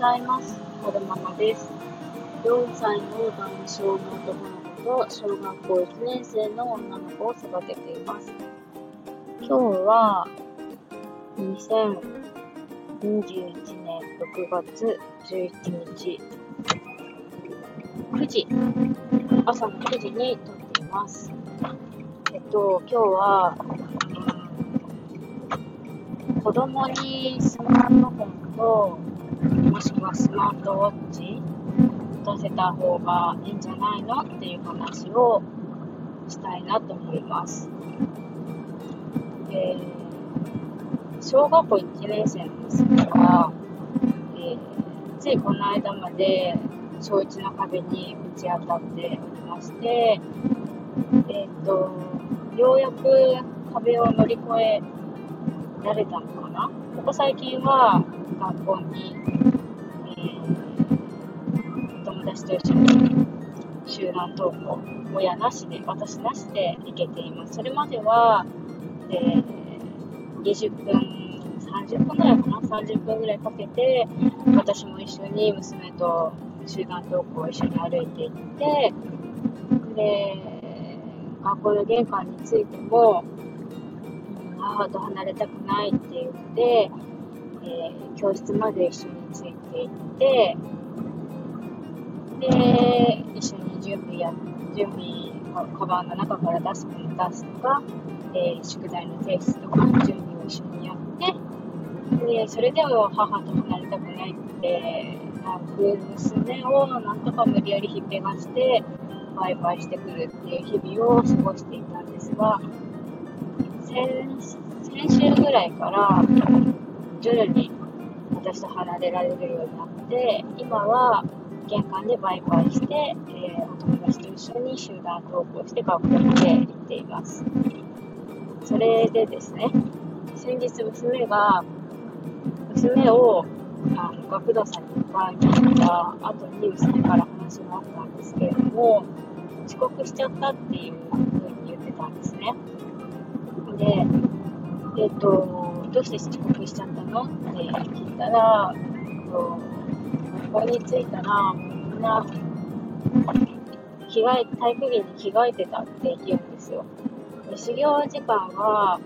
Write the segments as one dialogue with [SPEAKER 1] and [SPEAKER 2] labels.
[SPEAKER 1] ざいます。はるままです。4歳の男性の男の子と小学校1年生の女の子を育てています。今日は2021年6月11日9時、朝の9時に撮っています。えっと、今日は、子供にスマートフォンとしくはスマートウォッチ持たせた方がいいんじゃないのっていう話をしたいなと思います。えー、小学校1年生の娘は、えー、ついこの間まで小1の壁にぶち当たっておりまして、えっ、ー、と、ようやく壁を乗り越えられたのかなここ最近は学校に、ー、友達と一緒に集団登校、親なしで、私なしで行けています。それまでは、えー、20分、30分ぐらいかな ?30 分ぐらいかけて、私も一緒に娘と集団登校を一緒に歩いていって、で、学校の玄関に着いても、母と離れたくないって言って、えー、教室まで一緒についていって、で、一緒に準備や、準備、カバンの中から出すもの出すとか、えー、宿題の提出とか、準備を一緒にやって、で、それでも母と離れたくないって泣く娘をなんとか無理やり引っぺがして、バイバイしてくるっていう日々を過ごしていたんですが、先週ぐらいから徐々に私と離れられるようになって今は玄関でバイバイして、えー、お友達と一緒に集団登校して学校まで行っています。それでですね先日娘が娘をあの学童さんに迎えに行った後に娘から話もあったんですけれども遅刻しちゃったっていうふうに言ってたんですね。でえっ、ー、と、どうして遅刻しちゃったの？って聞いたら、えっと、学校に着いたら、みんな、着替え、体育着に着替えてたって言うんですよ。で始業時間は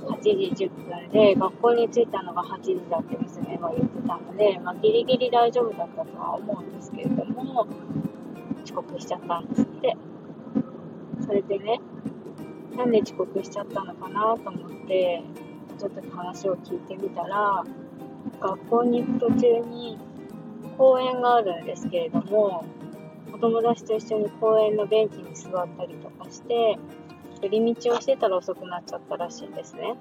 [SPEAKER 1] 8時10分で、学校に着いたのが8時だって娘は言ってたので、まあ、ギリギリ大丈夫だったとは思うんですけれども、遅刻しちゃったんですって。それでね、なんで遅刻しちゃったのかなと思ってちょっと話を聞いてみたら学校に行く途中に公園があるんですけれどもお友達と一緒に公園のベンチに座ったりとかして寄り道をしてたら遅くなっちゃったらしいんですね。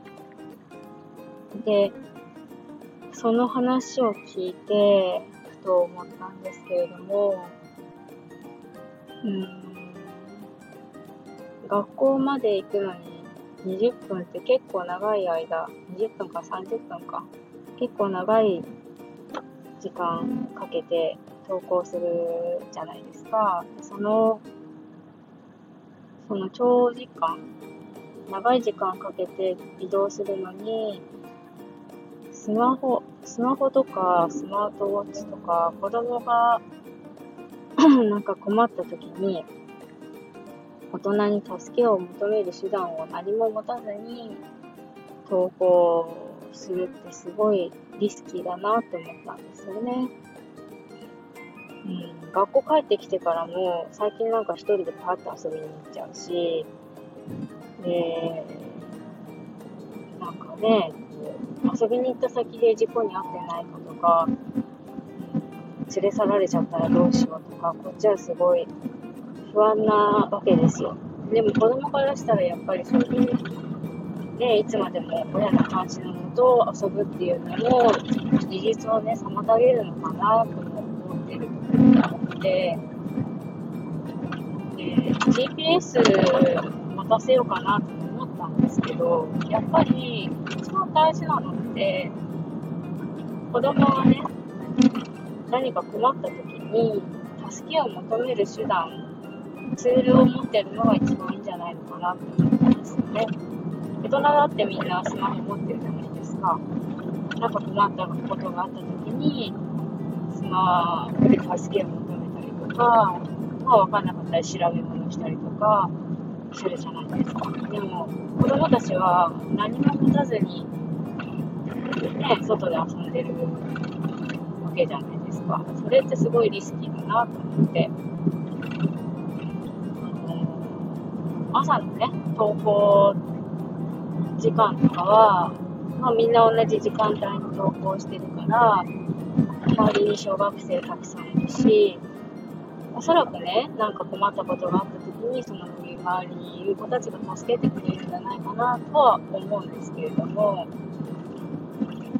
[SPEAKER 1] でその話を聞いてふと思ったんですけれどもうん学校まで行くのに20分って結構長い間、20分か30分か、結構長い時間かけて登校するじゃないですか。その、その長時間、長い時間かけて移動するのに、スマホ、スマホとかスマートウォッチとか子供が なんか困った時に大人に助けを求める手段を何も持たずに投稿するってすごいリスキーだなって思ったんですよね。うん、学校帰ってきてからも最近なんか一人でパーッと遊びに行っちゃうし、で、なんかね、遊びに行った先で事故に遭ってないかとか、連れ去られちゃったらどうしようとか、こっちはすごい不安なわけですよ。でも子供からしたらやっぱりそういう、ね、いつまでも親の監視のもと遊ぶっていうのも、事実をね、妨げるのかなと思ってるところがあって、で GPS 持たせようかなと思ったんですけど、やっぱり一番大事なのって、子供がね、何か困った時に助けを求める手段ツールを持ってるのが一番いいんじゃないのかなと思ったんですよね。大人だってみんなスマホ持ってるじゃないですか。なんか困ったことがあった時に、まあ、助けを求めたりとか、まあ、分かんなかったら調べ物したりとかするじゃないですか。でも、子供たちは何も持たずに、ね、外で遊んでるわけじゃないですか。それってすごいリスキーだなと思って。朝のね、登校時間とかは、まあ、みんな同じ時間帯に登校してるから、周りに小学生たくさんいるし、おそらくね、なんか困ったことがあった時に、その周りにいる子たちが助けてくれるんじゃないかなとは思うんですけれども、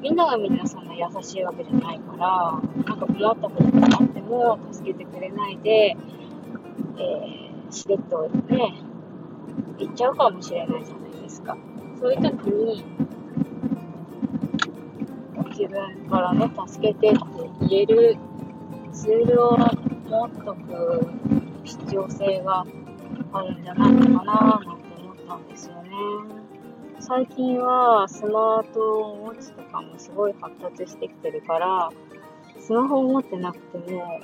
[SPEAKER 1] みんながみんなそんな優しいわけじゃないから、なんか困ったことがあっても助けてくれないで、えー、しれっとね、行っちゃうかもしれないじゃないですか。そういう時に、自分からね、助けてって言えるツールを持っとく必要性があるんじゃないのかななんて思ったんですよね。最近はスマートウォッチとかもすごい発達してきてるから、スマホを持ってなくても、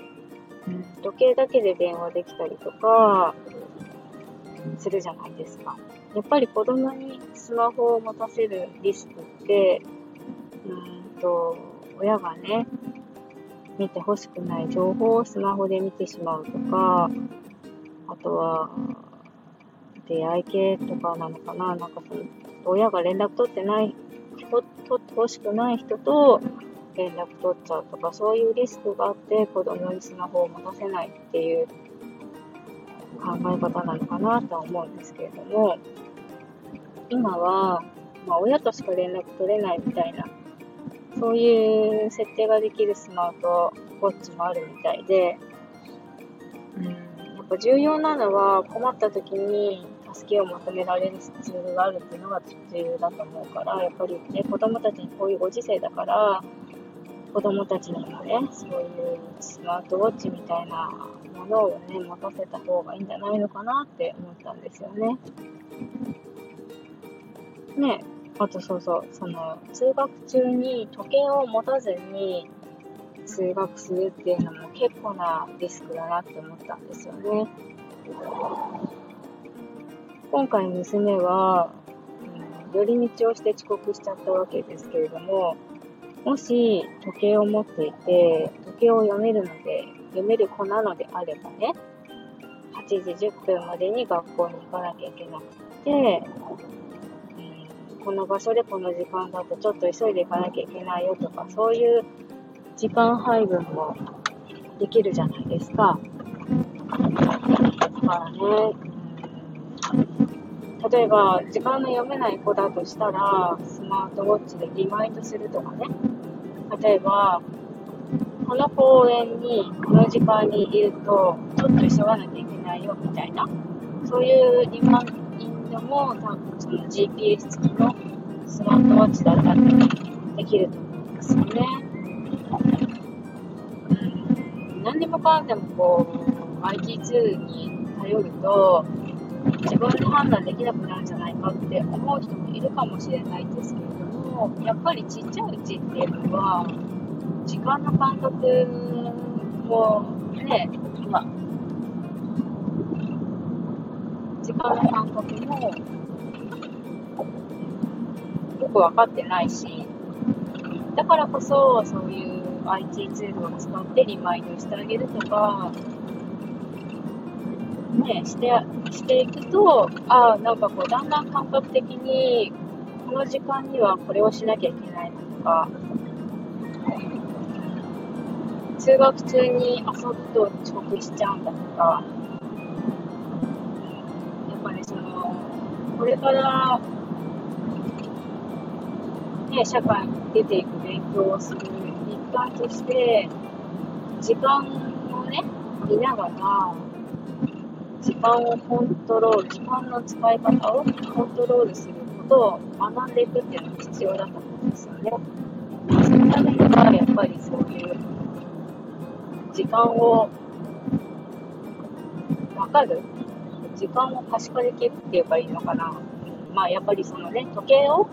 [SPEAKER 1] 時計だけで電話できたりとか、するじゃないですか。やっぱり子供にスマホを持たせるリスクって、うんと、親がね、見てほしくない情報をスマホで見てしまうとか、あとは、出会い系とかなのかな、なんかその、親が連絡取ってない、取ってほしくない人と連絡取っちゃうとか、そういうリスクがあって子供にスマホを持たせないっていう考え方なのかなとは思うんですけれども、今は、まあ、親としか連絡取れないみたいな、そういう設定ができるスマートウォッチもあるみたいで、うん、やっぱ重要なのは困った時に助けを求められるツールがあるっていうのが重要だと思うから、やっぱりね、子供たちにこういうご時世だから、子供たちにもね、そういうスマートウォッチみたいなものをね、持たせた方がいいんじゃないのかなって思ったんですよね。ね、あとそうそう、その、通学中に時計を持たずに通学するっていうのも結構なリスクだなって思ったんですよね。今回娘は、うん、寄り道をして遅刻しちゃったわけですけれども、もし時計を持っていて、時計を読めるので、読める子なのであればね、8時10分までに学校に行かなきゃいけなくて、この場所でこの時間だとちょっと急いで行かなきゃいけないよとか、そういう時間配分もできるじゃないですか。だからね、例えば時間の読めない子だとしたらスマートウォッチでリマインドするとかね例えばこの公園にこの時間にいるとちょっと急がなきゃいけないよみたいなそういうリマインドも多分その GPS 付きのスマートウォッチだったらできると思うんですよね。うん、何でもかんでもこう IT ツールに頼ると自分で判断できなくなるんじゃないかって思う人もいるかもしれないですけれどもやっぱりちっちゃいうちっていうのは時間の感覚もね、まあ、時間の感覚もよく分かってないし。だからこそそういう IT ツールを使ってリマインドしてあげるとかね、して、していくと、ああ、なんかこう、だんだん感覚的に、この時間にはこれをしなきゃいけないなとか、通学中に遊ぶと遅刻しちゃうんだとか、やっぱりその、これから、ね、社会に出ていく勉強をする一環として、時間をね、見ながら、時間をコントロール、時間の使い方をコントロールすることを学んでいくっていうのが必要だと思うんですよね。そのためには、やっぱりそういう時間を分かる？時間を可視化できるって言えばいいのかな？まあやっぱりそのね、時計を、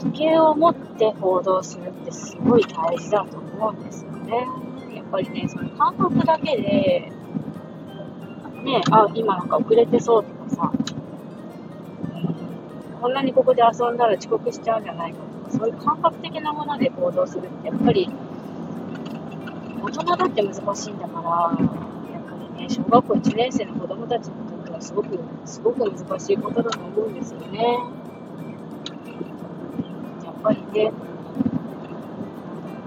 [SPEAKER 1] 時計を持って行動するってすごい大事だと思うんですよね。やっぱりね、その感覚だけで、ね、あ、今なんか遅れてそうとかさ、こんなにここで遊んだら遅刻しちゃうんじゃないかとか、そういう感覚的なもので行動するって、やっぱり、大人だって難しいんだから、やっぱりね、小学校1年生の子供たちにとってはすごく、すごく難しいことだと思うんですよね。やっぱりね、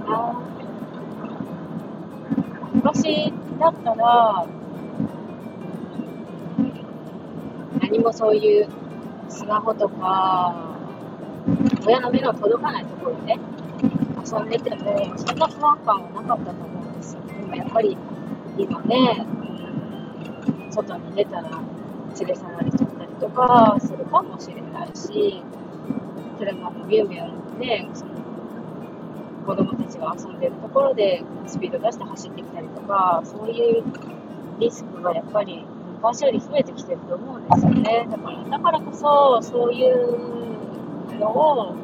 [SPEAKER 1] あ昔だったら、何もそういうスマホとか、親の目の届かないところで遊んでても、そんな不安感はなかったと思う。ぱり今ね、外に出たら連れ去られちゃったりとかするかもしれないし、車もビュンビュンね、その子供たちが遊んでるところでスピード出して走ってきたりとか、そういうリスクがやっぱり昔より増えてきてると思うんですよね。だから、だからこそ、そういうのを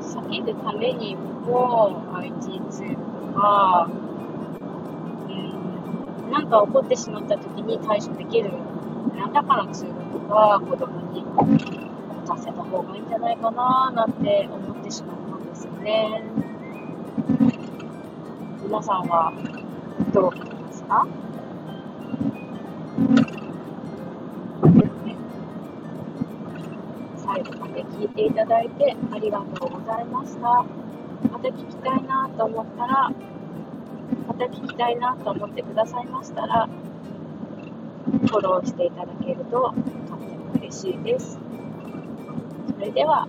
[SPEAKER 1] 避けるためにも、IT ツールとか、なんか起こってしまった時に対処できる何らかのツールとか、子供に持たせた方がいいんじゃないかななんて思ってしまったんですよね。皆さんはどう思いますか？最後まで聞いていただいてありがとうございました。また聞きたいなと思ったら、また聞きたいなと思ってくださいましたら、フォローしていただけるととても嬉しいです。それでは。